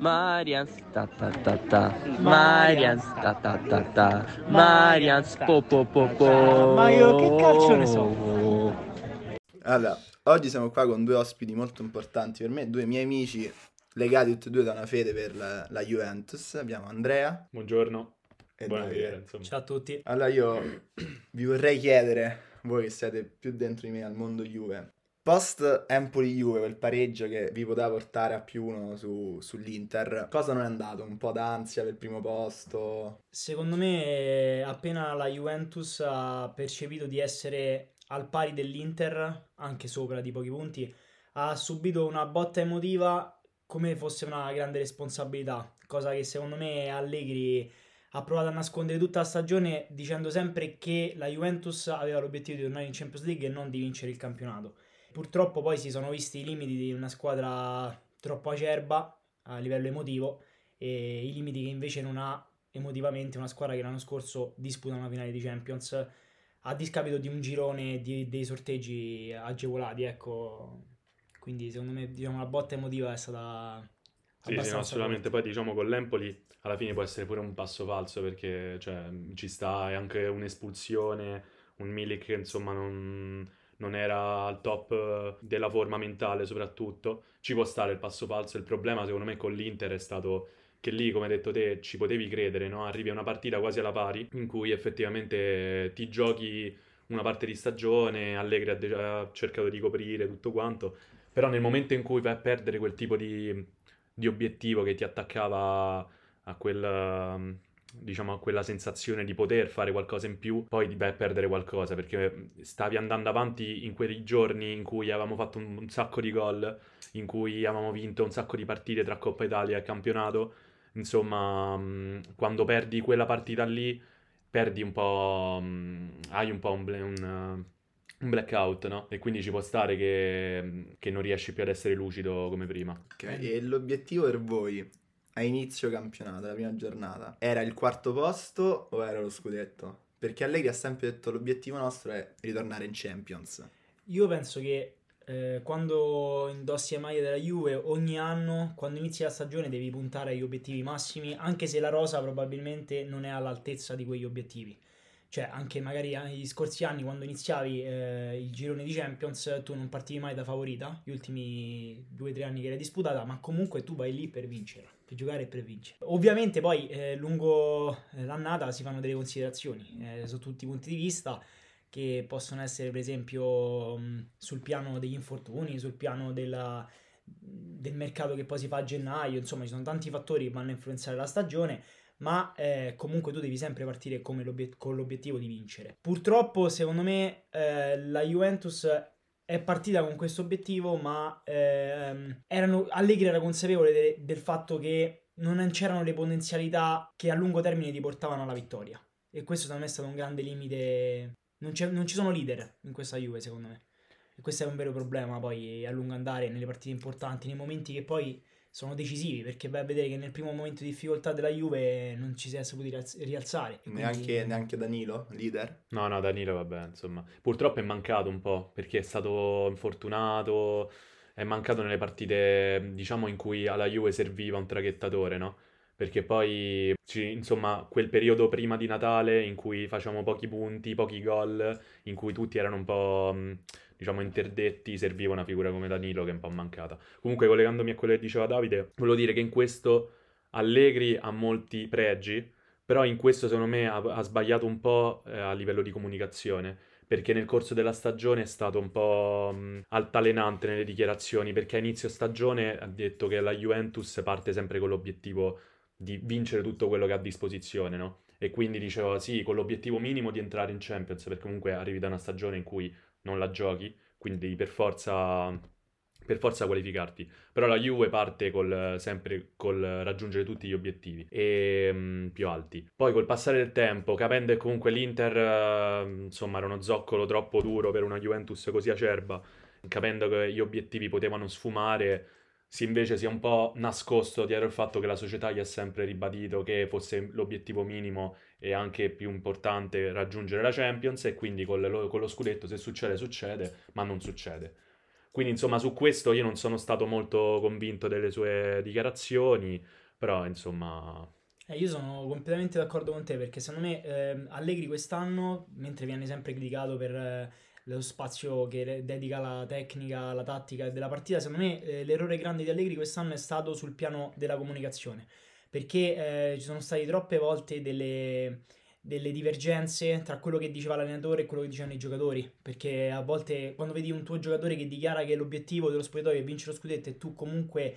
Marians ta ta ta ta Marians ta ta ta ta Marians po po po po Ma io che calcio ne so? Allora, oggi siamo qua con due ospiti molto importanti per me, due miei amici legati tutti e due da una fede per la, la Juventus. Abbiamo Andrea Buongiorno, e buonasera. Ciao a tutti. Allora io vi vorrei chiedere, voi che siete più dentro di me al mondo Juve, post Empoli-Juve, quel pareggio che vi poteva portare a più uno su- sull'Inter, cosa non è andato? Un po' d'ansia per il primo posto? Secondo me, appena la Juventus ha percepito di essere al pari dell'Inter, anche sopra di pochi punti, ha subito una botta emotiva come fosse una grande responsabilità, cosa che secondo me Allegri ha provato a nascondere tutta la stagione dicendo sempre che la Juventus aveva l'obiettivo di tornare in Champions League e non di vincere il campionato. Purtroppo poi si sono visti i limiti di una squadra troppo acerba a livello emotivo e i limiti che invece non ha emotivamente una squadra che l'anno scorso disputa una finale di Champions a discapito di un girone di, dei sorteggi agevolati, ecco. Quindi secondo me diciamo, la botta emotiva è stata Sì, sì, no, assolutamente. Poi diciamo con l'Empoli alla fine può essere pure un passo falso perché cioè, ci sta è anche un'espulsione, un Milik che insomma non, non era al top eh, della forma mentale soprattutto. Ci può stare il passo falso, il problema secondo me con l'Inter è stato che lì, come hai detto te, ci potevi credere, no? Arrivi a una partita quasi alla pari in cui effettivamente ti giochi una parte di stagione, Allegri ha, de- ha cercato di coprire tutto quanto, però nel momento in cui vai a perdere quel tipo di, di obiettivo che ti attaccava a quel, diciamo, quella sensazione di poter fare qualcosa in più, poi ti vai perdere qualcosa perché stavi andando avanti in quei giorni in cui avevamo fatto un, un sacco di gol, in cui avevamo vinto un sacco di partite tra Coppa Italia e campionato. Insomma, quando perdi quella partita lì, perdi un po', hai un po' un, un, un blackout, no? E quindi ci può stare che, che non riesci più ad essere lucido come prima. Ok, e l'obiettivo per voi a inizio campionato, la prima giornata, era il quarto posto o era lo scudetto? Perché Allegri ha sempre detto l'obiettivo nostro è ritornare in Champions. Io penso che eh, quando indossi le maglie della Juve ogni anno, quando inizi la stagione, devi puntare agli obiettivi massimi, anche se la rosa probabilmente non è all'altezza di quegli obiettivi. Cioè, anche magari negli scorsi anni, quando iniziavi eh, il girone di Champions, tu non partivi mai da favorita, gli ultimi due o tre anni che l'hai disputata, ma comunque tu vai lì per vincere, per giocare e per vincere. Ovviamente poi eh, lungo l'annata si fanno delle considerazioni eh, su tutti i punti di vista che possono essere per esempio mh, sul piano degli infortuni, sul piano della, del mercato che poi si fa a gennaio, insomma ci sono tanti fattori che vanno a influenzare la stagione, ma eh, comunque tu devi sempre partire l'obiet- con l'obiettivo di vincere. Purtroppo secondo me eh, la Juventus è partita con questo obiettivo, ma ehm, erano, Allegri era consapevole de- del fatto che non c'erano le potenzialità che a lungo termine ti portavano alla vittoria. E questo secondo me è stato un grande limite non, non ci sono leader in questa Juve, secondo me. E questo è un vero problema poi a lungo andare nelle partite importanti, nei momenti che poi sono decisivi, perché vai a vedere che nel primo momento di difficoltà della Juve non ci si è saputi rialz- rialzare. E quindi- Neanche, neanche Danilo, leader. No, no, Danilo, vabbè, insomma. Purtroppo è mancato un po', perché è stato infortunato, è mancato nelle partite, diciamo, in cui alla Juve serviva un traghettatore, no? Perché poi, ci- insomma, quel periodo prima di Natale in cui facevamo pochi punti, pochi gol, in cui tutti erano un po', mh, diciamo, interdetti, serviva una figura come Danilo che è un po' mancata. Comunque, collegandomi a quello che diceva Davide, volevo dire che in questo Allegri ha molti pregi, però in questo secondo me ha, ha sbagliato un po' eh, a livello di comunicazione, perché nel corso della stagione è stato un po' mh, altalenante nelle dichiarazioni, perché a inizio stagione ha detto che la Juventus parte sempre con l'obiettivo di vincere tutto quello che ha a disposizione, no? E quindi diceva sì, con l'obiettivo minimo di entrare in Champions, perché comunque arrivi da una stagione in cui non la giochi, quindi devi per forza, per forza qualificarti. Però la Juve parte col, sempre col raggiungere tutti gli obiettivi e, mm, più alti. Poi col passare del tempo, capendo che comunque l'Inter eh, insomma era uno zoccolo troppo duro per una Juventus così acerba, capendo che gli obiettivi potevano sfumare, si invece si è un po' nascosto dietro il fatto che la società gli ha sempre ribadito che fosse l'obiettivo minimo e anche più importante raggiungere la Champions e quindi con, lo, con lo scudetto se succede succede, ma non succede. Quindi, insomma, su questo io non sono stato molto convinto delle sue dichiarazioni, però, insomma, Eh, io sono completamente d'accordo con te perché secondo me ehm, Allegri quest'anno, mentre viene sempre criticato per eh, lo spazio che dedica alla tecnica, alla tattica della partita, secondo me eh, l'errore grande di Allegri quest'anno è stato sul piano della comunicazione perché eh, ci sono state troppe volte delle, delle divergenze tra quello che diceva l'allenatore e quello che dicevano i giocatori perché a volte quando vedi un tuo giocatore che dichiara che l'obiettivo dello spogliatoio è vincere lo scudetto e tu comunque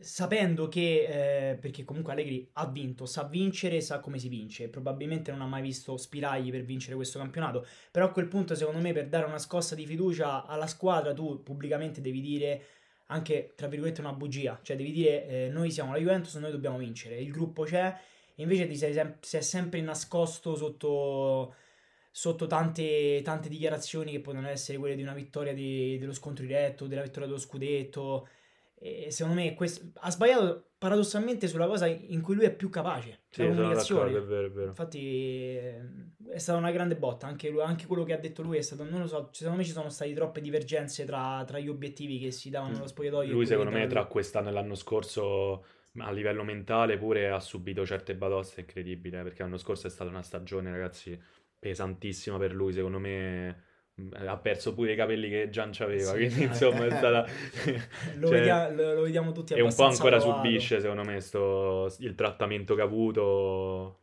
sapendo che, eh, perché comunque Allegri ha vinto, sa vincere, sa come si vince, probabilmente non ha mai visto spiragli per vincere questo campionato, però a quel punto secondo me per dare una scossa di fiducia alla squadra tu pubblicamente devi dire anche, tra virgolette, una bugia, cioè devi dire eh, noi siamo la Juventus, noi dobbiamo vincere, il gruppo c'è, e invece ti sei, sem- sei sempre nascosto sotto sotto tante, tante dichiarazioni che potevano essere quelle di una vittoria di- dello scontro diretto, della vittoria dello scudetto. E secondo me questo, ha sbagliato paradossalmente sulla cosa in cui lui è più capace, sì, la comunicazione. è vero, è vero. Infatti eh, è stata una grande botta, anche, lui- anche quello che ha detto lui è stato, non lo so, secondo me ci sono state troppe divergenze tra, tra gli obiettivi che si davano allo spogliatoio. Mm. Lui, secondo me, tra quest'anno e l'anno scorso, a livello mentale, pure ha subito certe batoste incredibili. eh, Perché l'anno scorso è stata una stagione, ragazzi, pesantissima per lui. Secondo me ha perso pure i capelli che già non c'aveva. Sì, quindi, eh. insomma, è stata. Lo, cioè, vedia- lo- lo vediamo tutti E un po' ancora provato. subisce, secondo me, sto, il trattamento che ha avuto.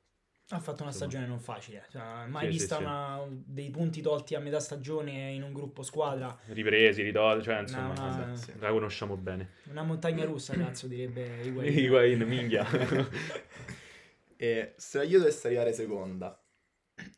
Ha fatto una stagione non facile, cioè, mai Sì, vista sì. una- dei punti tolti a metà stagione in un gruppo squadra. Ripresi, ritolti, cioè, insomma, una- la conosciamo bene. Una montagna russa, cazzo, direbbe Higuain. Higuain, minchia. E se la Juve dovesse arrivare seconda,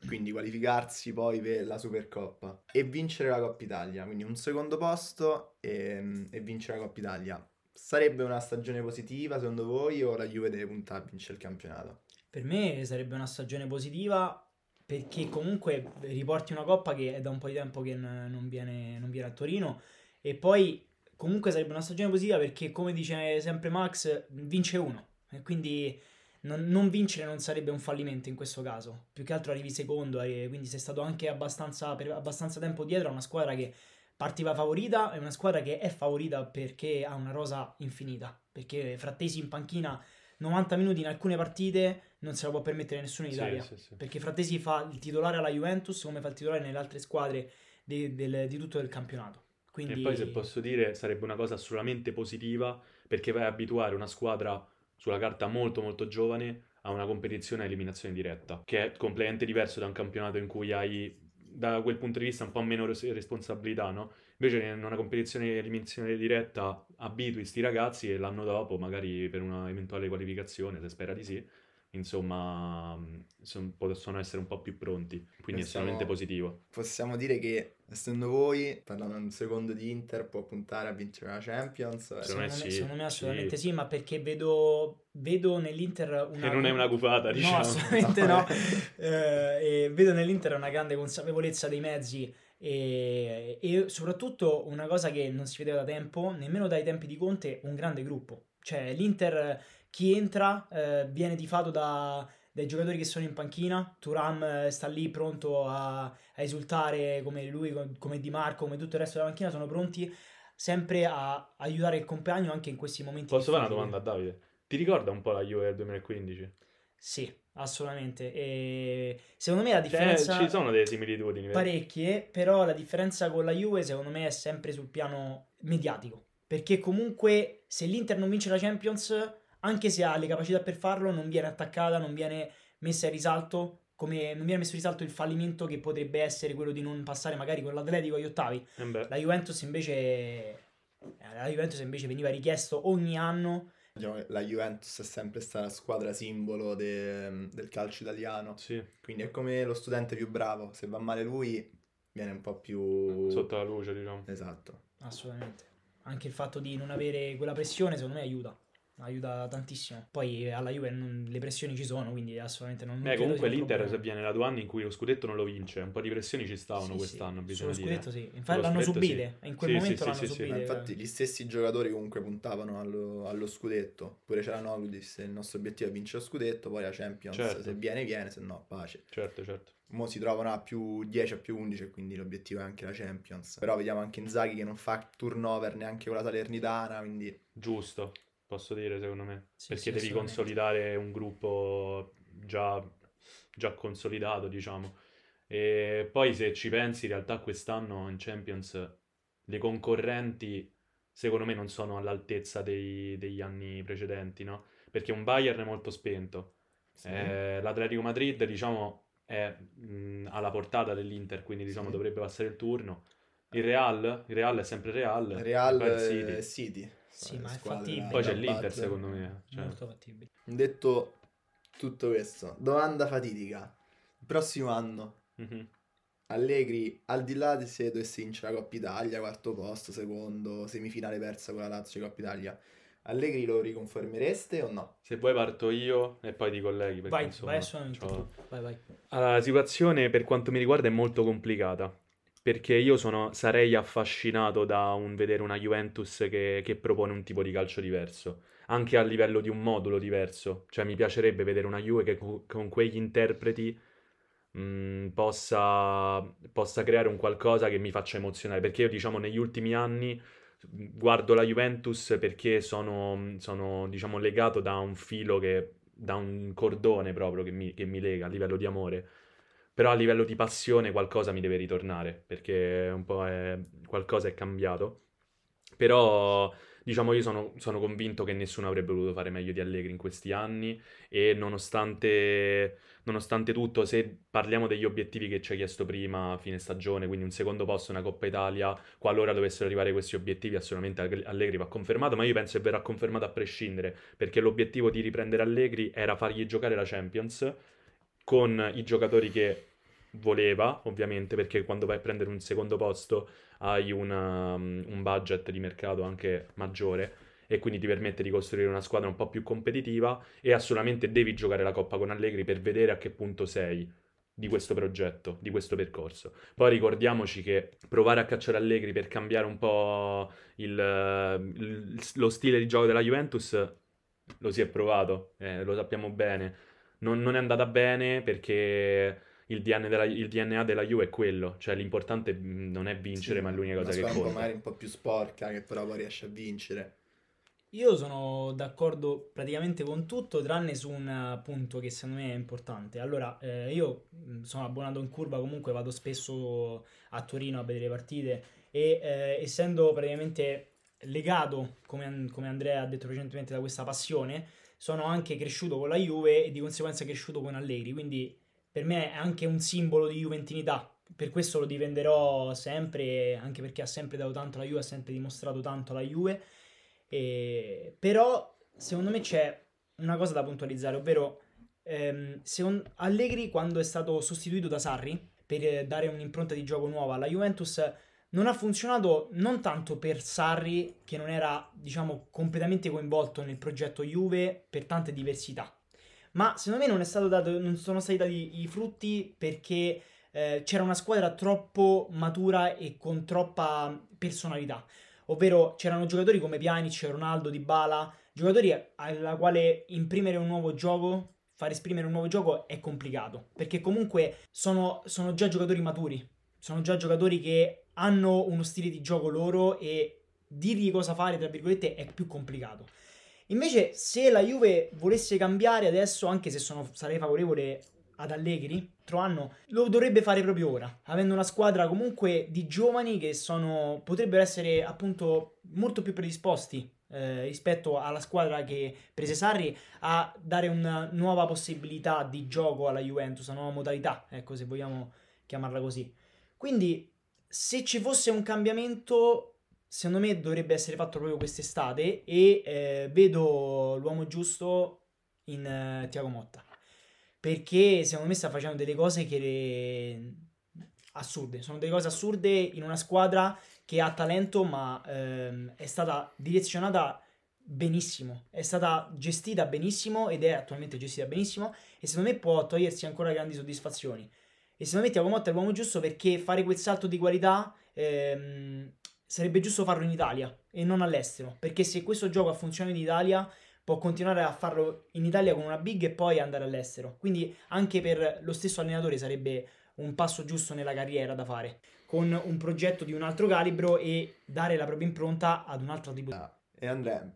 quindi qualificarsi poi per la Supercoppa. E vincere la Coppa Italia, quindi un secondo posto e, e vincere la Coppa Italia, sarebbe una stagione positiva secondo voi o la Juve deve puntare a vincere il campionato? Per me sarebbe una stagione positiva perché comunque riporti una coppa che è da un po' di tempo che non viene, non viene a Torino. E poi comunque sarebbe una stagione positiva perché come dice sempre Max vince uno. E quindi non, non vincere non sarebbe un fallimento in questo caso più che altro arrivi secondo e quindi sei stato anche abbastanza, per abbastanza tempo dietro a una squadra che partiva favorita e una squadra che è favorita perché ha una rosa infinita perché Frattesi in panchina 90 minuti in alcune partite non se la può permettere nessuno in Sì, Italia. sì, sì. Perché Frattesi fa il titolare alla Juventus come fa il titolare nelle altre squadre di, del- di tutto il campionato. Quindi E poi, se posso dire, sarebbe una cosa assolutamente positiva perché vai a abituare una squadra sulla carta molto molto giovane a una competizione a eliminazione diretta, che è completamente diverso da un campionato in cui hai, da quel punto di vista, un po' meno res- responsabilità, no? Invece in una competizione a eliminazione diretta abitui sti ragazzi e l'anno dopo, magari per una eventuale qualificazione, se spera di sì, insomma, son- possono essere un po' più pronti, quindi è Possiamo- estremamente positivo. Possiamo dire che, essendo voi, parlando un secondo di Inter, può puntare a vincere la Champions? Secondo secondo me me, sì, secondo me assolutamente sì. sì. ma perché vedo, vedo nell'Inter una... Che non è una gufata, diciamo. No, assolutamente no. Eh, e vedo nell'Inter una grande consapevolezza dei mezzi e, e soprattutto una cosa che non si vedeva da tempo, nemmeno dai tempi di Conte, un grande gruppo. Cioè l'Inter, chi entra, eh, viene tifato da, dai giocatori che sono in panchina, Turam eh, sta lì pronto a, a esultare come lui, come Di Marco, come tutto il resto della panchina, sono pronti sempre a aiutare il compagno anche in questi momenti. Posso fare una domanda a Davide? Ti ricorda un po' la Juve del 2015? Sì, assolutamente. E secondo me la Cioè, differenza ci sono delle similitudini, parecchie, però la differenza con la Juve secondo me è sempre sul piano mediatico. Perché comunque se l'Inter non vince la Champions, anche se ha le capacità per farlo, non viene attaccata, non viene messa in risalto, come non viene messo in risalto il fallimento che potrebbe essere quello di non passare magari con l'Atletico agli ottavi. Eh La Juventus invece eh, la Juventus invece veniva richiesto ogni anno Diciamo che la Juventus è sempre stata la squadra simbolo de- del calcio italiano, sì, quindi è come lo studente più bravo, se va male lui viene un po' più... sotto la luce, diciamo. Esatto. Assolutamente. Anche il fatto di non avere quella pressione, secondo me, aiuta. Aiuta tantissimo. Poi alla Juve non- le pressioni ci sono, quindi assolutamente non, Eh, credo comunque l'Inter se viene da due anni in cui lo scudetto non lo vince, un po' di pressioni ci stavano Sì, sì. quest'anno, bisogna Sullo dire. scudetto sì, infatti l'hanno subite, sì. in quel Sì, momento sì, sì, l'hanno sì, sì. subite. Ma infatti gli stessi giocatori comunque puntavano allo, allo scudetto. Pure c'era Noglu disse il nostro obiettivo è vincere lo scudetto, poi la Champions Certo. se viene viene, se no pace. Certo, certo. Mo si trovano a più 10 a più 11 e quindi l'obiettivo è anche la Champions. Però vediamo anche Inzaghi che non fa turnover neanche con la Salernitana, quindi Giusto, posso dire secondo me. Sì, Perché sì, devi consolidare un gruppo già, già consolidato, diciamo. E poi se ci pensi, in realtà quest'anno in Champions le concorrenti secondo me non sono all'altezza dei- degli anni precedenti, no? Perché un Bayern è molto spento. sì. Eh, L'Atletico Madrid, diciamo, è mh, alla portata dell'Inter, quindi diciamo Sì. dovrebbe passare il turno. Il Real, il Real è sempre Real. Real City. City. Sì, ma è fattibile. Poi c'è l'Inter, battere. secondo me. cioè. Molto fattibile. Detto tutto questo, domanda fatidica. Il prossimo anno, Mhm. Allegri, al di là di se dovesse vincere la Coppa Italia, quarto posto, secondo, semifinale persa con la Lazio Coppa Italia, Allegri lo riconfermereste o no? Se vuoi parto io e poi ti colleghi Vai, insomma vai tu. Vai, vai. Allora, la situazione per quanto mi riguarda è molto complicata perché io sono, sarei affascinato da un, vedere una Juventus che, che propone un tipo di calcio diverso, anche a livello di un modulo diverso. Cioè mi piacerebbe vedere una Juve che co- con quegli interpreti mh, possa, possa creare un qualcosa che mi faccia emozionare. Perché io, diciamo, negli ultimi anni guardo la Juventus perché sono, sono, diciamo, legato da un filo che, da un cordone proprio che mi, che mi lega a livello di amore. Però a livello di passione qualcosa mi deve ritornare, perché un po' è, qualcosa è cambiato. Però, diciamo, io sono, sono convinto che nessuno avrebbe voluto fare meglio di Allegri in questi anni e nonostante, nonostante tutto, se parliamo degli obiettivi che ci hai chiesto prima, a fine stagione, quindi un secondo posto, una Coppa Italia, qualora dovessero arrivare questi obiettivi, assolutamente Allegri va confermato, ma io penso che verrà confermato a prescindere, perché l'obiettivo di riprendere Allegri era fargli giocare la Champions con i giocatori che voleva, ovviamente, perché quando vai a prendere un secondo posto hai una- un budget di mercato anche maggiore e quindi ti permette di costruire una squadra un po' più competitiva e assolutamente devi giocare la Coppa con Allegri per vedere a che punto sei di questo progetto, di questo percorso. Poi ricordiamoci che provare a cacciare Allegri per cambiare un po' il- il- lo stile di gioco della Juventus lo si è provato, eh, lo sappiamo bene. Non, non è andata bene perché il DNA della, il DNA della Juve è quello, cioè l'importante mh, non è vincere, Sì, ma è l'unica una cosa che conta. magari un po' più sporca, che però poi riesce a vincere. Io sono d'accordo praticamente con tutto, tranne su un eh, punto che secondo me è importante. Allora, eh, io mh, sono abbonato in curva, comunque vado spesso a Torino a vedere le partite e eh, essendo praticamente legato, come, come Andrea ha detto recentemente, da questa passione, sono anche cresciuto con la Juve e di conseguenza cresciuto con Allegri, quindi per me è anche un simbolo di juventinità. Per questo lo difenderò sempre, anche perché ha sempre dato tanto alla Juve, ha sempre dimostrato tanto alla Juve. E- però secondo me c'è una cosa da puntualizzare, ovvero ehm, secon- Allegri quando è stato sostituito da Sarri per dare un'impronta di gioco nuova alla Juventus non ha funzionato non tanto per Sarri che non era diciamo completamente coinvolto nel progetto Juve per tante diversità, ma secondo me non, dato, non sono stati dati i frutti perché eh, c'era una squadra troppo matura e con troppa personalità. Ovvero c'erano giocatori come Pjanic, Ronaldo, Dybala, giocatori alla quale imprimere un nuovo gioco, far esprimere un nuovo gioco è complicato, perché comunque sono, sono già giocatori maturi, sono già giocatori che hanno uno stile di gioco loro e dirgli cosa fare, tra virgolette, è più complicato. Invece, se la Juve volesse cambiare adesso, anche se sono, sarei favorevole ad Allegri, anno, lo dovrebbe fare proprio ora, avendo una squadra comunque di giovani che sono, potrebbero essere appunto molto più predisposti eh, rispetto alla squadra che prese Sarri a dare una nuova possibilità di gioco alla Juventus, una nuova modalità, ecco se vogliamo chiamarla così. Quindi se ci fosse un cambiamento, secondo me dovrebbe essere fatto proprio quest'estate e eh, vedo l'uomo giusto in eh, Tiago Motta. Perché secondo me sta facendo delle cose che assurde, sono delle cose assurde in una squadra che ha talento ma ehm, è stata direzionata benissimo, è stata gestita benissimo ed è attualmente gestita benissimo e secondo me può togliersi ancora grandi soddisfazioni. E secondo me Tiago Motta è l'uomo giusto perché fare quel salto di qualità ehm, sarebbe giusto farlo in Italia e non all'estero, perché se questo gioco ha funzionato in Italia può continuare a farlo in Italia con una big e poi andare all'estero. Quindi anche per lo stesso allenatore sarebbe un passo giusto nella carriera da fare, con un progetto di un altro calibro e dare la propria impronta ad un altro tipo di... E Andrea,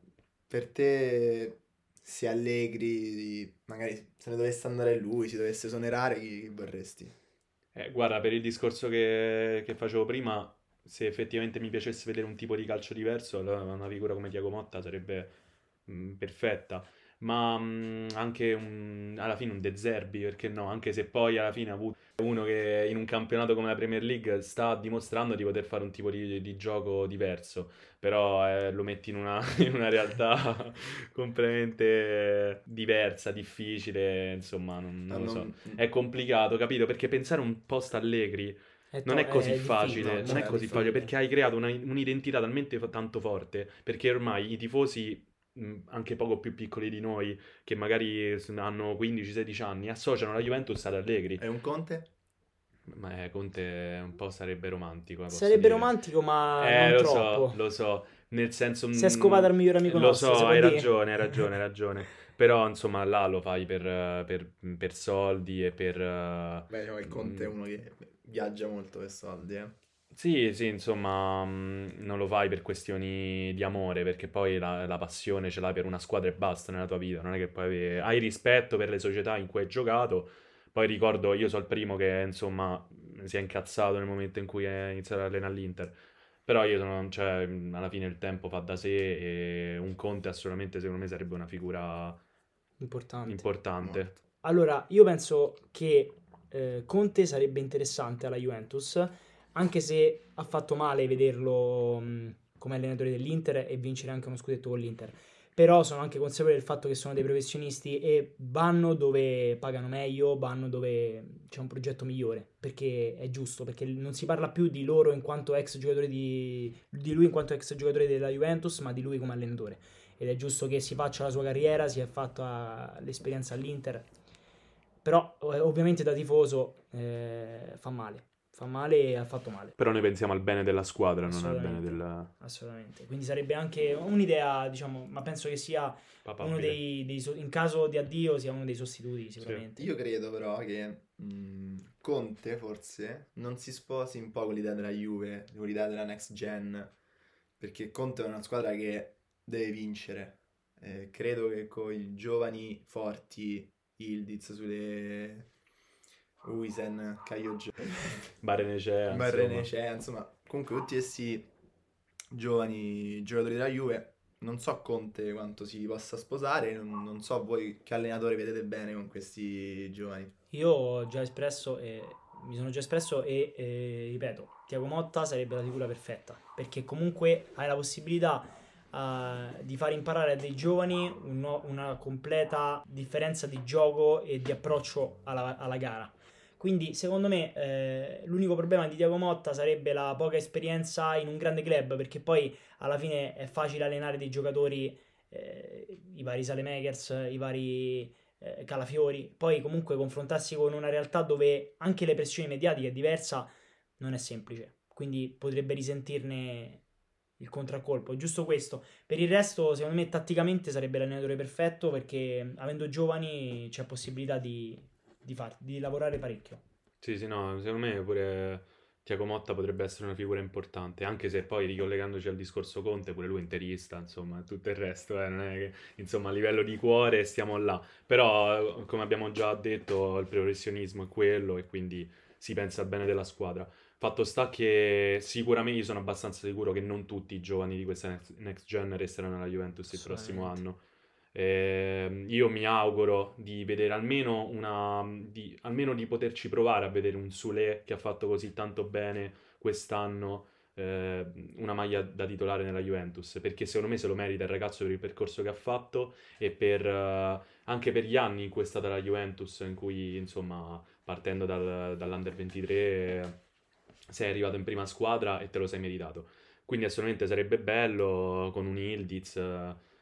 per te se Allegri, magari se ne dovesse andare lui, si dovesse esonerare, chi vorresti? Eh, guarda, per il discorso che, che facevo prima, se effettivamente mi piacesse vedere un tipo di calcio diverso, allora una figura come Tiago Motta sarebbe mh, perfetta. Ma mh, anche un- alla fine un De Zerbi, perché no? Anche se poi alla fine ha avuto uno che in un campionato come la Premier League sta dimostrando di poter fare un tipo di, di gioco diverso, però eh, lo metti in una, in una realtà completamente diversa, difficile, insomma, non, non lo so. Non- È complicato, capito? Perché pensare un post Allegri È non to- è così difficile, facile, no, non non è è così difficile. facile perché hai creato una- un'identità talmente fa- tanto forte, perché ormai i tifosi, anche poco più piccoli di noi, che magari hanno 15-16 anni, associano la Juventus ad Allegri. È un Conte? Ma eh, Conte un po' sarebbe romantico, eh, Sarebbe dire. romantico, ma Eh, non lo troppo. so, lo so, nel senso... Si è scopato al miglior amico Lo nostro, si so, hai dire. ragione, hai ragione, hai ragione. Però, insomma, là lo fai per, per- per soldi e per... eh, Beh, che Conte è uno che viaggia molto per soldi, eh. Sì, sì, insomma, mh, non lo fai per questioni di amore, perché poi la, la passione ce l'hai per una squadra e basta nella tua vita, non è che poi avere- hai rispetto per le società in cui hai giocato. Poi ricordo, io sono il primo che, insomma, si è incazzato nel momento in cui è iniziato a allenare all'Inter. Però io sono, cioè, alla fine il tempo fa da sé e un Conte assolutamente, secondo me, sarebbe una figura Importante. importante. Allora, io penso che eh, Conte sarebbe interessante alla Juventus, anche se ha fatto male vederlo mh, come allenatore dell'Inter e vincere anche uno scudetto con l'Inter. Però sono anche consapevole del fatto che sono dei professionisti e vanno dove pagano meglio, vanno dove c'è un progetto migliore, perché è giusto, perché non si parla più di loro in quanto ex giocatore di, di lui in quanto ex giocatore della Juventus, ma di lui come allenatore. Ed è giusto che si faccia la sua carriera, si è fatta l'esperienza all'Inter, però eh, ovviamente da tifoso eh, fa male, fa male e ha fatto male, Però noi pensiamo al bene della squadra, non al bene Assolutamente. del assolutamente. Quindi sarebbe anche un'idea, diciamo, ma penso che sia uno papabile. dei, dei so- in caso di addio sia uno dei sostituti sicuramente. Io credo però che mh, Conte forse non si sposi un po' con l'idea della Juve, con l'idea della next gen, perché Conte è una squadra che deve vincere. Eh, credo che con i giovani forti, Ildiz sulle Uisen, Caio Gio- Barrenecea, Barrenecea, insomma, comunque tutti questi giovani giocatori della Juve, non so Conte quanto si possa sposare, non, non so voi che allenatore vedete bene con questi giovani. Io ho già espresso e mi sono già espresso e eh, ripeto, Tiago Motta sarebbe la figura perfetta, perché comunque hai la possibilità eh, di far imparare a dei giovani un no- una completa differenza di gioco e di approccio alla, alla gara. Quindi, secondo me, eh, l'unico problema di Tiago Motta sarebbe la poca esperienza in un grande club, perché poi alla fine è facile allenare dei giocatori, eh, i vari Salemakers, i vari eh, Calafiori. Poi, comunque, confrontarsi con una realtà dove anche le pressioni mediatiche è diversa non è semplice. Quindi potrebbe risentirne il contraccolpo. Giusto questo. Per il resto, secondo me, tatticamente sarebbe l'allenatore perfetto perché avendo giovani c'è possibilità di, di, far- di lavorare parecchio. Sì, sì, no, secondo me pure Tiago Motta potrebbe essere una figura importante, anche se poi ricollegandoci al discorso Conte, pure lui è interista, insomma, tutto il resto, eh, non è che, insomma, a livello di cuore stiamo là. Però, come abbiamo già detto, il professionismo è quello e quindi si pensa al bene della squadra. Fatto sta che sicuramente io sono abbastanza sicuro che non tutti i giovani di questa next, next gen resteranno alla Juventus il prossimo anno. Ehm, io mi auguro di vedere almeno una di, almeno di poterci provare a vedere un Sule che ha fatto così tanto bene quest'anno eh, una maglia da titolare nella Juventus perché secondo me se lo merita il ragazzo per il percorso che ha fatto e per, eh, anche per gli anni in cui è stata la Juventus in cui insomma partendo dal- dall'Under 23 eh, sei arrivato in prima squadra e te lo sei meritato. Quindi assolutamente sarebbe bello con un Ildiz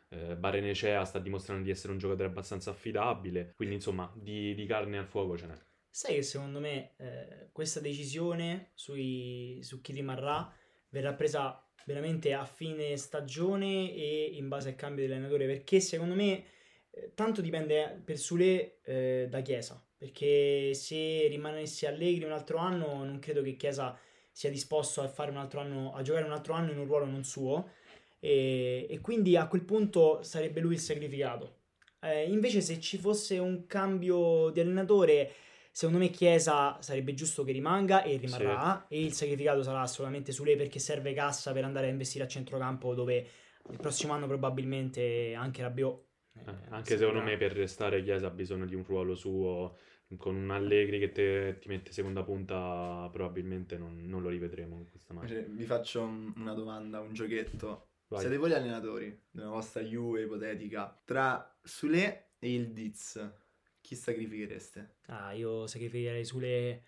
eh, eh, Barenecea sta dimostrando di essere un giocatore abbastanza affidabile, quindi insomma di, di carne al fuoco ce n'è. Sai che secondo me eh, questa decisione sui- su chi rimarrà verrà presa veramente a fine stagione e in base al cambio di allenatore perché secondo me eh, tanto dipende per Sule eh, da Chiesa. Perché se rimanesse Allegri un altro anno non credo che Chiesa sia disposto a fare un altro anno a giocare un altro anno in un ruolo non suo e, e quindi a quel punto sarebbe lui il sacrificato Eh, invece se ci fosse un cambio di allenatore Secondo me Chiesa sarebbe giusto che rimanga e rimarrà e il sacrificato sarà assolutamente su lei perché serve cassa per andare a investire a centrocampo dove il prossimo anno probabilmente anche Rabiot Eh, anche secondo me per restare Chiesa ha bisogno di un ruolo suo, con un Allegri che te- ti mette seconda punta probabilmente non, non lo rivedremo in questa maniera. Invece vi faccio un- una domanda, un giochetto. Vai. Siete voi gli allenatori della vostra Juve ipotetica tra Sule e il Diz? Chi sacrifichereste? Ah, io sacrificherei Sule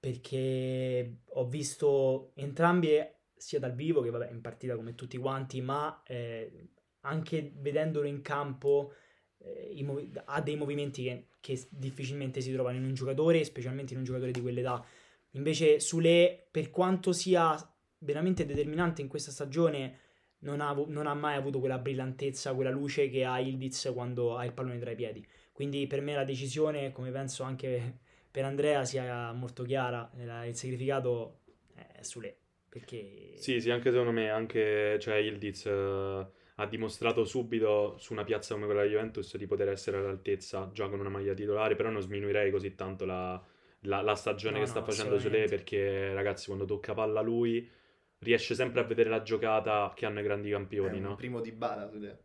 perché ho visto entrambi sia dal vivo che vabbè in partita come tutti quanti, ma eh, anche vedendolo in campo eh, i movi- ha dei movimenti che, che difficilmente si trovano in un giocatore, specialmente in un giocatore di quell'età. Invece Sule, per quanto sia veramente determinante in questa stagione, non ha, non ha mai avuto quella brillantezza, quella luce che ha Ildiz quando ha il pallone tra i piedi. Quindi per me la decisione, come penso anche per Andrea, sia molto chiara. Il significato è Sule. Perché Sì, sì, anche secondo me, anche cioè, Ildiz eh, ha dimostrato subito su una piazza come quella di Juventus di poter essere all'altezza già con una maglia titolare, però non sminuirei così tanto la, la- la stagione No, che sta no, facendo su lei assolutamente. perché ragazzi quando tocca palla lui riesce sempre a vedere la giocata che hanno i grandi È campioni, un no? primo di Bala Sule.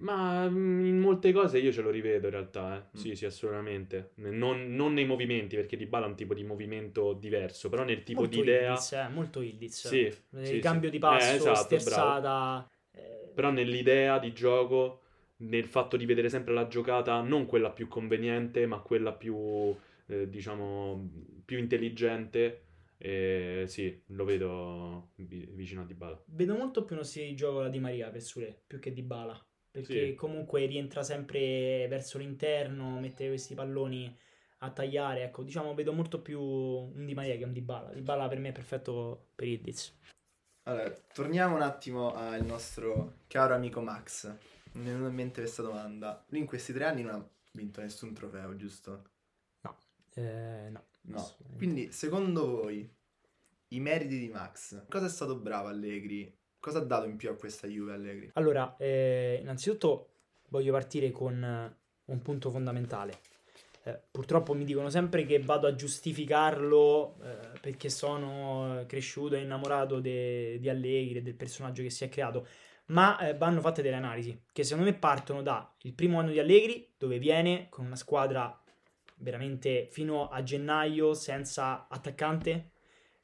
Ma mm, in molte cose io ce lo rivedo in realtà, eh. Mm. Sì, sì, assolutamente. Non, non nei movimenti, perché Dybala è un tipo di movimento diverso, però nel tipo molto di idea... Ildiz, eh, molto Ildiz. Sì, il sì, cambio sì. di passo, Eh, esatto, sterzata. eh, Però nell'idea di gioco, nel fatto di vedere sempre la giocata, non quella più conveniente, ma quella più, eh, diciamo, più intelligente, eh, sì, lo vedo vi- vicino a Dybala. Vedo molto più uno stile di gioco la Di Maria per Sule, più che Di Bala. Perché Sì. comunque rientra sempre verso l'interno, mette questi palloni a tagliare. Ecco, diciamo, vedo molto più un Di Maria che un Di Bala. Di Bala per me è perfetto per Ildiz. Allora, torniamo un attimo al nostro caro amico Max. Mi è venuta in mente questa domanda. Lui in questi tre anni non ha vinto nessun trofeo, giusto? Eh, no. No. Quindi, secondo voi, i meriti di Max, cosa è stato bravo Allegri? Cosa ha dato in più a questa Juve Allegri? Allora, eh, innanzitutto voglio partire con eh, un punto fondamentale. Eh, purtroppo mi dicono sempre che vado a giustificarlo eh, perché sono cresciuto e innamorato de- di Allegri e del personaggio che si è creato, ma eh, vanno fatte delle analisi che secondo me partono dal primo anno di Allegri, dove viene con una squadra veramente fino a gennaio senza attaccante,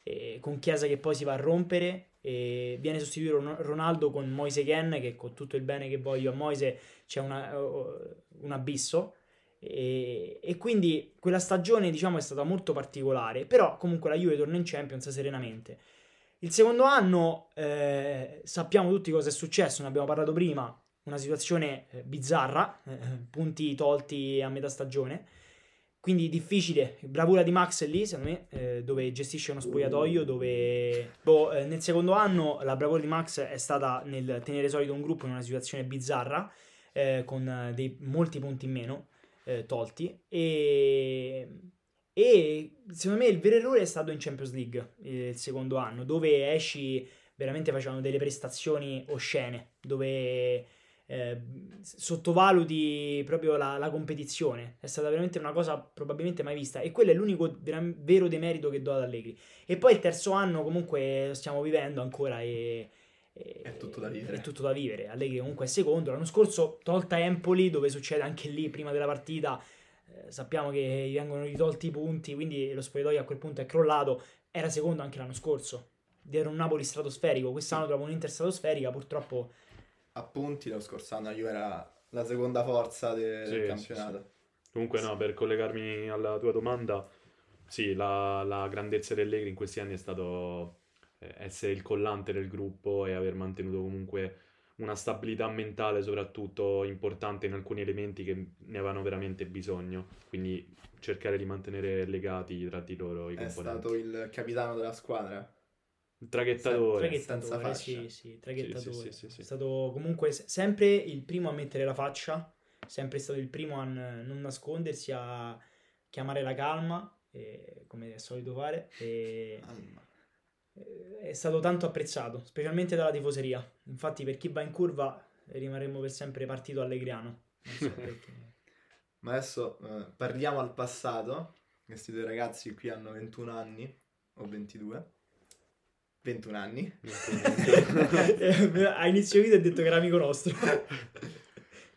e con Chiesa che poi si va a rompere e viene sostituito Ron- Ronaldo con Moise Ken che con tutto il bene che voglio a Moise c'è una- un abisso. E, e quindi quella stagione diciamo è stata molto particolare però comunque la Juve torna in Champions serenamente. Il secondo anno eh, sappiamo tutti cosa è successo ne abbiamo parlato prima una situazione eh, bizzarra eh, punti tolti a metà stagione quindi difficile, bravura di Max lì, secondo me, eh, dove gestisce uno spogliatoio, dove... Boh, eh, nel secondo anno la bravura di Max è stata nel tenere solito un gruppo in una situazione bizzarra, eh, con eh, dei, molti punti in meno eh, tolti, e... e secondo me il vero errore è stato in Champions League, eh, il secondo anno, dove esci veramente facevano delle prestazioni oscene, dove eh, sottovaluti proprio la, la competizione. È stata veramente una cosa probabilmente mai vista. E quello è l'unico vera- vero demerito che do ad Allegri. E poi il terzo anno, comunque, lo stiamo vivendo ancora. E, e- È tutto da vivere. È tutto da vivere. Allegri comunque è secondo. L'anno scorso, tolta Empoli, dove succede anche lì prima della partita. eh, sappiamo che gli vengono ritolti i punti, quindi lo spogliatoio a quel punto è crollato. Era secondo anche l'anno scorso. Era un Napoli stratosferico. Quest'anno trova un'Inter stratosferica. Purtroppo Appunti, lo scorso anno la Juve era la seconda forza de- Sì, del sì, campionato. Comunque no, per collegarmi alla tua domanda, sì, la, la grandezza dell'Allegri in questi anni è stato eh, essere il collante del gruppo e aver mantenuto comunque una stabilità mentale soprattutto importante in alcuni elementi che ne avevano veramente bisogno, quindi cercare di mantenere legati tra di loro i È componenti. stato il capitano della squadra. Il traghettatore. Traghettatore, sì, sì, traghettatore. Sì, sì, sì, sì, sì. È stato comunque se- sempre il primo a mettere la faccia, sempre stato il primo a non nascondersi, a chiamare la calma, eh, come è solito fare. E eh, è stato tanto apprezzato, specialmente dalla tifoseria. Infatti, per chi va in curva rimarremo per sempre partito allegriano. Non so perché. Ma adesso eh, parliamo al passato. Questi due ragazzi qui hanno 21 anni o 22. 21 anni. Eh, A inizio video ho detto che era amico nostro.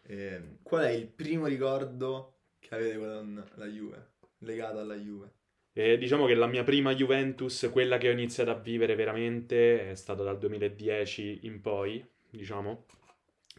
Eh, qual è il primo ricordo che avete con la Juve? Legato alla Juve? E diciamo che la mia prima Juventus, quella che ho iniziato a vivere veramente, è stata dal 2010 in poi, diciamo.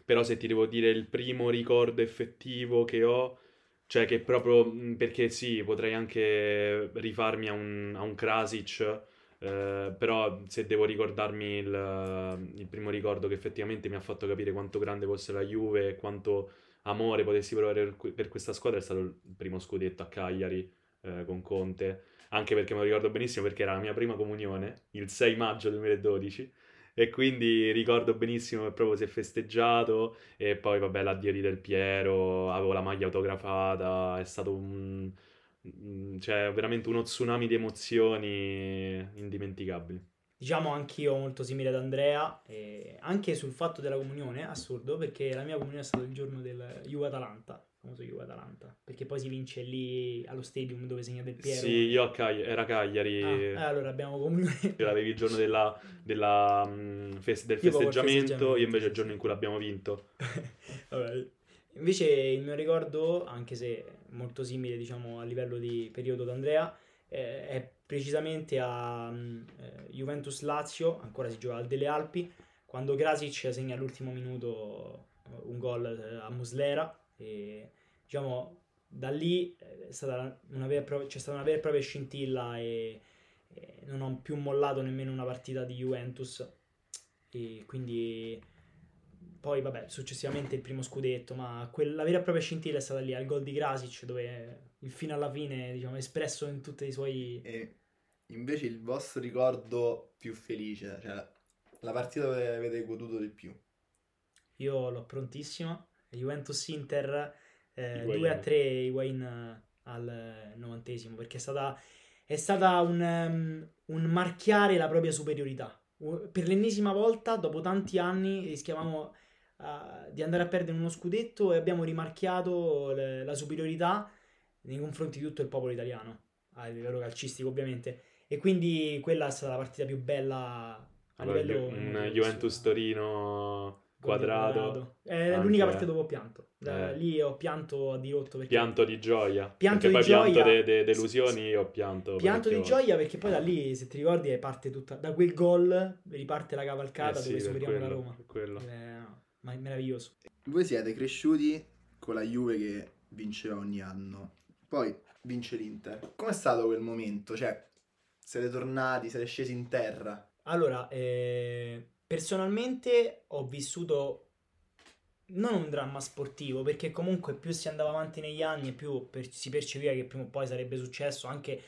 Però se ti devo dire il primo ricordo effettivo che ho, cioè che proprio, perché sì, potrei anche rifarmi a un, a un Krasic, eh, però se devo ricordarmi il, il primo ricordo che effettivamente mi ha fatto capire quanto grande fosse la Juve e quanto amore potessi provare per, questa squadra è stato il primo scudetto a Cagliari eh, con Conte, anche perché me lo ricordo benissimo perché era la mia prima comunione, il 6 maggio 2012, e quindi ricordo benissimo che proprio si è festeggiato e poi vabbè l'addio di Del Piero, avevo la maglia autografata, è stato un... un- cioè veramente uno tsunami di emozioni indimenticabili. Diciamo anch'io molto simile ad Andrea, e anche sul fatto della comunione, assurdo, perché la mia comunione è stata il giorno del Juve-Atalanta, il famoso Juve-Atalanta, perché poi si vince lì allo stadium dove segna Del Piero. Sì, io a Cagli- era Cagliari, Ah, eh, allora abbiamo comunione. l'avevi il giorno della, della, mm, fes- del festeggiamento, festeggiamento, io invece il giorno in cui l'abbiamo vinto. Vabbè. Invece il mio ricordo, anche se molto simile diciamo a livello di periodo d'Andrea, eh, è precisamente a mm, eh, Juventus-Lazio, ancora si gioca al Delle Alpi, quando Krasic segna all'ultimo minuto eh, un gol eh, a Muslera e diciamo da lì eh, è stata una vera c'è stata una vera e propria scintilla e, e non ho più mollato nemmeno una partita di Juventus. E quindi poi vabbè successivamente il primo scudetto ma quella la vera e propria scintilla è stata lì al gol di Krasic dove il fino alla fine diciamo espresso in tutti i suoi E invece il vostro ricordo più felice, cioè la partita dove avete goduto di più. io l'ho prontissima Juventus-Inter eh, Higuain. 2 a 3 Higuain eh, al novantesimo perché è stata è stata un, um, un marchiare la propria superiorità per l'ennesima volta dopo tanti anni rischiavamo uh, di andare a perdere uno scudetto e abbiamo rimarchiato le- la superiorità nei confronti di tutto il popolo italiano a livello calcistico ovviamente e quindi quella è stata la partita più bella a Allora, livello un Juventus Torino quadrato, è Anche- l'unica partita dove ho pianto. Da- Eh. Lì ho pianto a dirotto perché pianto di gioia. Pianto perché di poi pianto gioia. de- de- delusioni, io ho pianto. pianto di volte. gioia perché poi da lì, se ti ricordi, parte tutta da quel gol riparte la cavalcata Eh sì, dove per superiamo la quello, Roma. per quello. Eh, no, ma è meraviglioso. Voi siete cresciuti con la Juve che vinceva ogni anno, poi vince l'Inter. Com'è stato quel momento? Cioè, siete tornati, siete scesi in terra? Allora, eh, personalmente ho vissuto non un dramma sportivo, perché comunque più si andava avanti negli anni e più per- si percepiva che prima o poi sarebbe successo, anche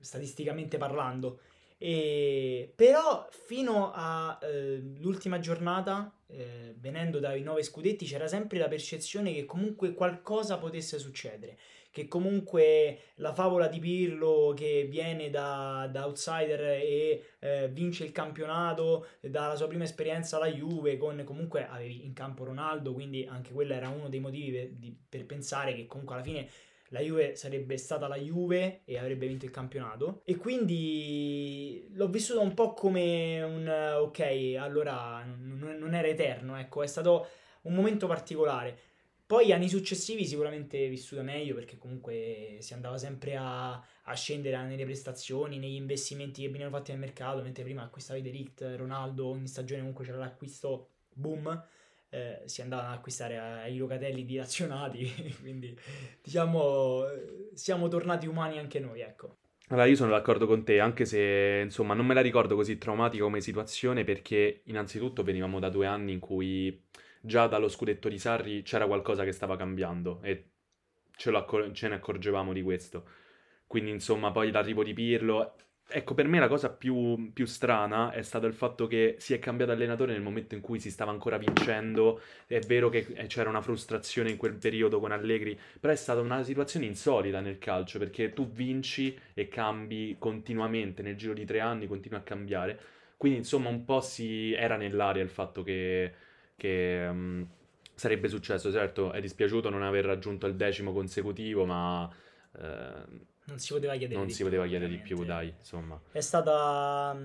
statisticamente parlando. E- però fino all'ultima giornata, eh, venendo dai nove scudetti, c'era sempre la percezione che comunque qualcosa potesse succedere. Che comunque la favola di Pirlo che viene da, da outsider e eh, vince il campionato, dalla sua prima esperienza alla Juve, con comunque avevi in campo Ronaldo, quindi anche quello era uno dei motivi per, di- per pensare che comunque alla fine la Juve sarebbe stata la Juve e avrebbe vinto il campionato. E quindi l'ho vissuto un po' come un ok, allora non, non era eterno, ecco, è stato un momento particolare. Poi anni successivi sicuramente vissuto meglio perché comunque si andava sempre a, a scendere nelle prestazioni, negli investimenti che venivano fatti nel mercato, mentre prima acquistavi De Ligt, Ronaldo, ogni stagione comunque c'era l'acquisto boom, eh, si andava ad acquistare ai locatelli dilazionati, quindi diciamo eh, siamo tornati umani anche noi, ecco. Allora, io sono d'accordo con te, anche se insomma non me la ricordo così traumatica come situazione, perché innanzitutto venivamo da due anni in cui già dallo scudetto di Sarri c'era qualcosa che stava cambiando e ce, accor- ce ne accorgevamo di questo. Quindi, insomma, poi l'arrivo di Pirlo. Ecco, per me la cosa più, più strana è stato il fatto che si è cambiato allenatore nel momento in cui si stava ancora vincendo. È vero che eh, c'era una frustrazione in quel periodo con Allegri, però è stata una situazione insolita nel calcio perché tu vinci e cambi continuamente nel giro di tre anni, continui a cambiare. Quindi, insomma, un po' si era nell'aria il fatto che, che um, sarebbe successo. Certo, è dispiaciuto non aver raggiunto il decimo consecutivo, ma. Uh, non si poteva chiedere non di si più, poteva chiedere di più, dai, insomma. È stata,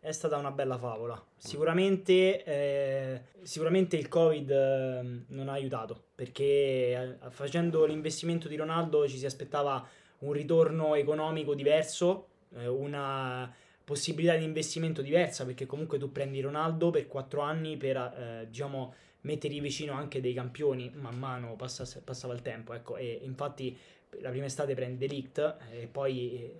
è stata una bella favola. Sicuramente, eh, sicuramente il Covid eh, non ha aiutato perché eh, facendo l'investimento di Ronaldo ci si aspettava un ritorno economico diverso, eh, una possibilità di investimento diversa perché comunque tu prendi Ronaldo per quattro anni per eh, diciamo mettergli vicino anche dei campioni man mano passa, passava il tempo ecco e infatti la prima estate prende Delict e poi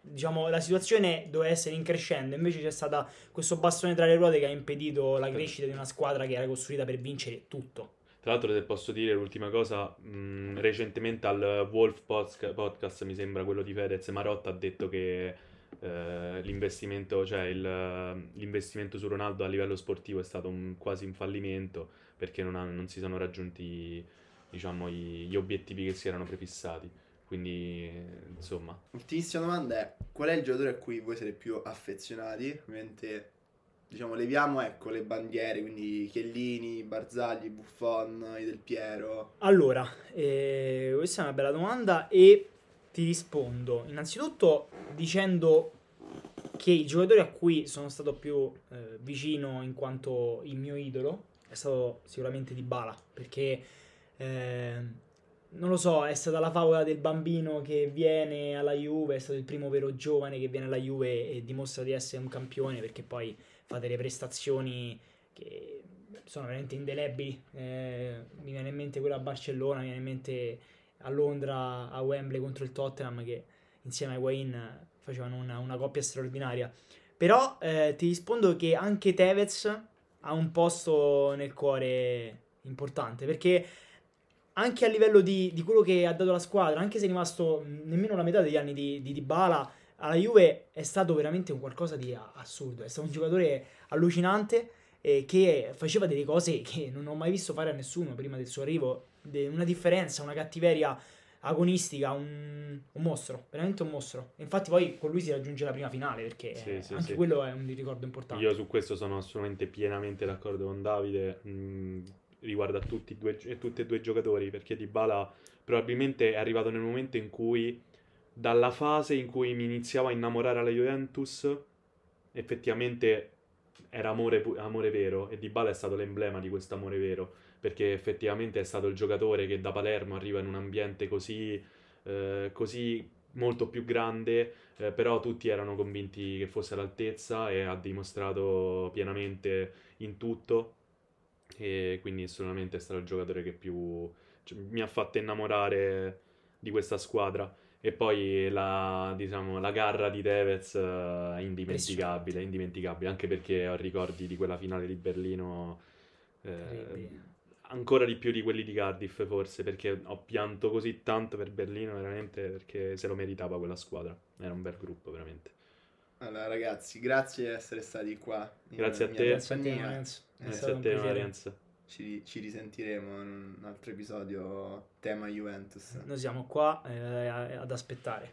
diciamo la situazione doveva essere in crescendo invece c'è stato questo bastone tra le ruote che ha impedito la crescita di una squadra che era costruita per vincere tutto. Tra l'altro se posso dire l'ultima cosa mh, recentemente al Wolf podcast mi sembra quello di Fedez Marotta ha detto che eh, l'investimento, cioè il, l'investimento su Ronaldo a livello sportivo è stato un, quasi un fallimento perché non, ha, non si sono raggiunti diciamo, gli obiettivi che si erano prefissati. Quindi, insomma. Ultimissima domanda è: qual è il giocatore a cui voi siete più affezionati? Ovviamente, diciamo, leviamo ecco le bandiere, quindi Chiellini, Barzagli, Buffon, i Del Piero. Allora, eh, questa è una bella domanda e ti rispondo innanzitutto dicendo che il giocatore a cui sono stato più eh, vicino in quanto il mio idolo è stato sicuramente Dybala perché eh, non lo so, è stata la favola del bambino che viene alla Juve, è stato il primo vero giovane che viene alla Juve e dimostra di essere un campione perché poi fa delle prestazioni che sono veramente indelebili. Eh, mi viene in mente quella a Barcellona, mi viene in mente a Londra, a Wembley contro il Tottenham che insieme a Wayne facevano una, una coppia straordinaria. Però eh, ti rispondo che anche Tevez ha un posto nel cuore importante perché anche a livello di, di, quello che ha dato la squadra, anche se è rimasto nemmeno la metà degli anni di, di Dybala, alla Juve è stato veramente un qualcosa di assurdo. È stato un giocatore allucinante eh, che faceva delle cose che non ho mai visto fare a nessuno prima del suo arrivo. De, una differenza, una cattiveria agonistica, un, un, mostro, veramente un mostro. Infatti poi con lui si raggiunge la prima finale perché sì, sì, anche sì. quello è un ricordo importante. Io su questo sono assolutamente pienamente d'accordo con Davide. Mm, riguardo a tutti e, due, tutti e due i giocatori, perché Dybala probabilmente è arrivato nel momento in cui, dalla fase in cui mi iniziavo a innamorare alla Juventus, effettivamente era amore, amore vero e Dybala è stato l'emblema di questo amore vero, perché effettivamente è stato il giocatore che da Palermo arriva in un ambiente così, eh, così molto più grande, eh, però tutti erano convinti che fosse all'altezza e ha dimostrato pienamente in tutto e quindi assolutamente è stato il giocatore che più cioè, mi ha fatto innamorare di questa squadra. E poi la, diciamo, la garra di Tevez è uh, indimenticabile, indimenticabile, anche perché ho ricordi di quella finale di Berlino eh, ancora di più di quelli di Cardiff forse, perché ho pianto così tanto per Berlino veramente perché se lo meritava quella squadra, era un bel gruppo veramente. Allora ragazzi, grazie di essere stati qua. Grazie a te. Grazie a te, Lorenzo. Grazie a te, Lorenzo. Ci, ci, risentiremo in un altro episodio tema Juventus. Noi siamo qua eh, ad aspettare.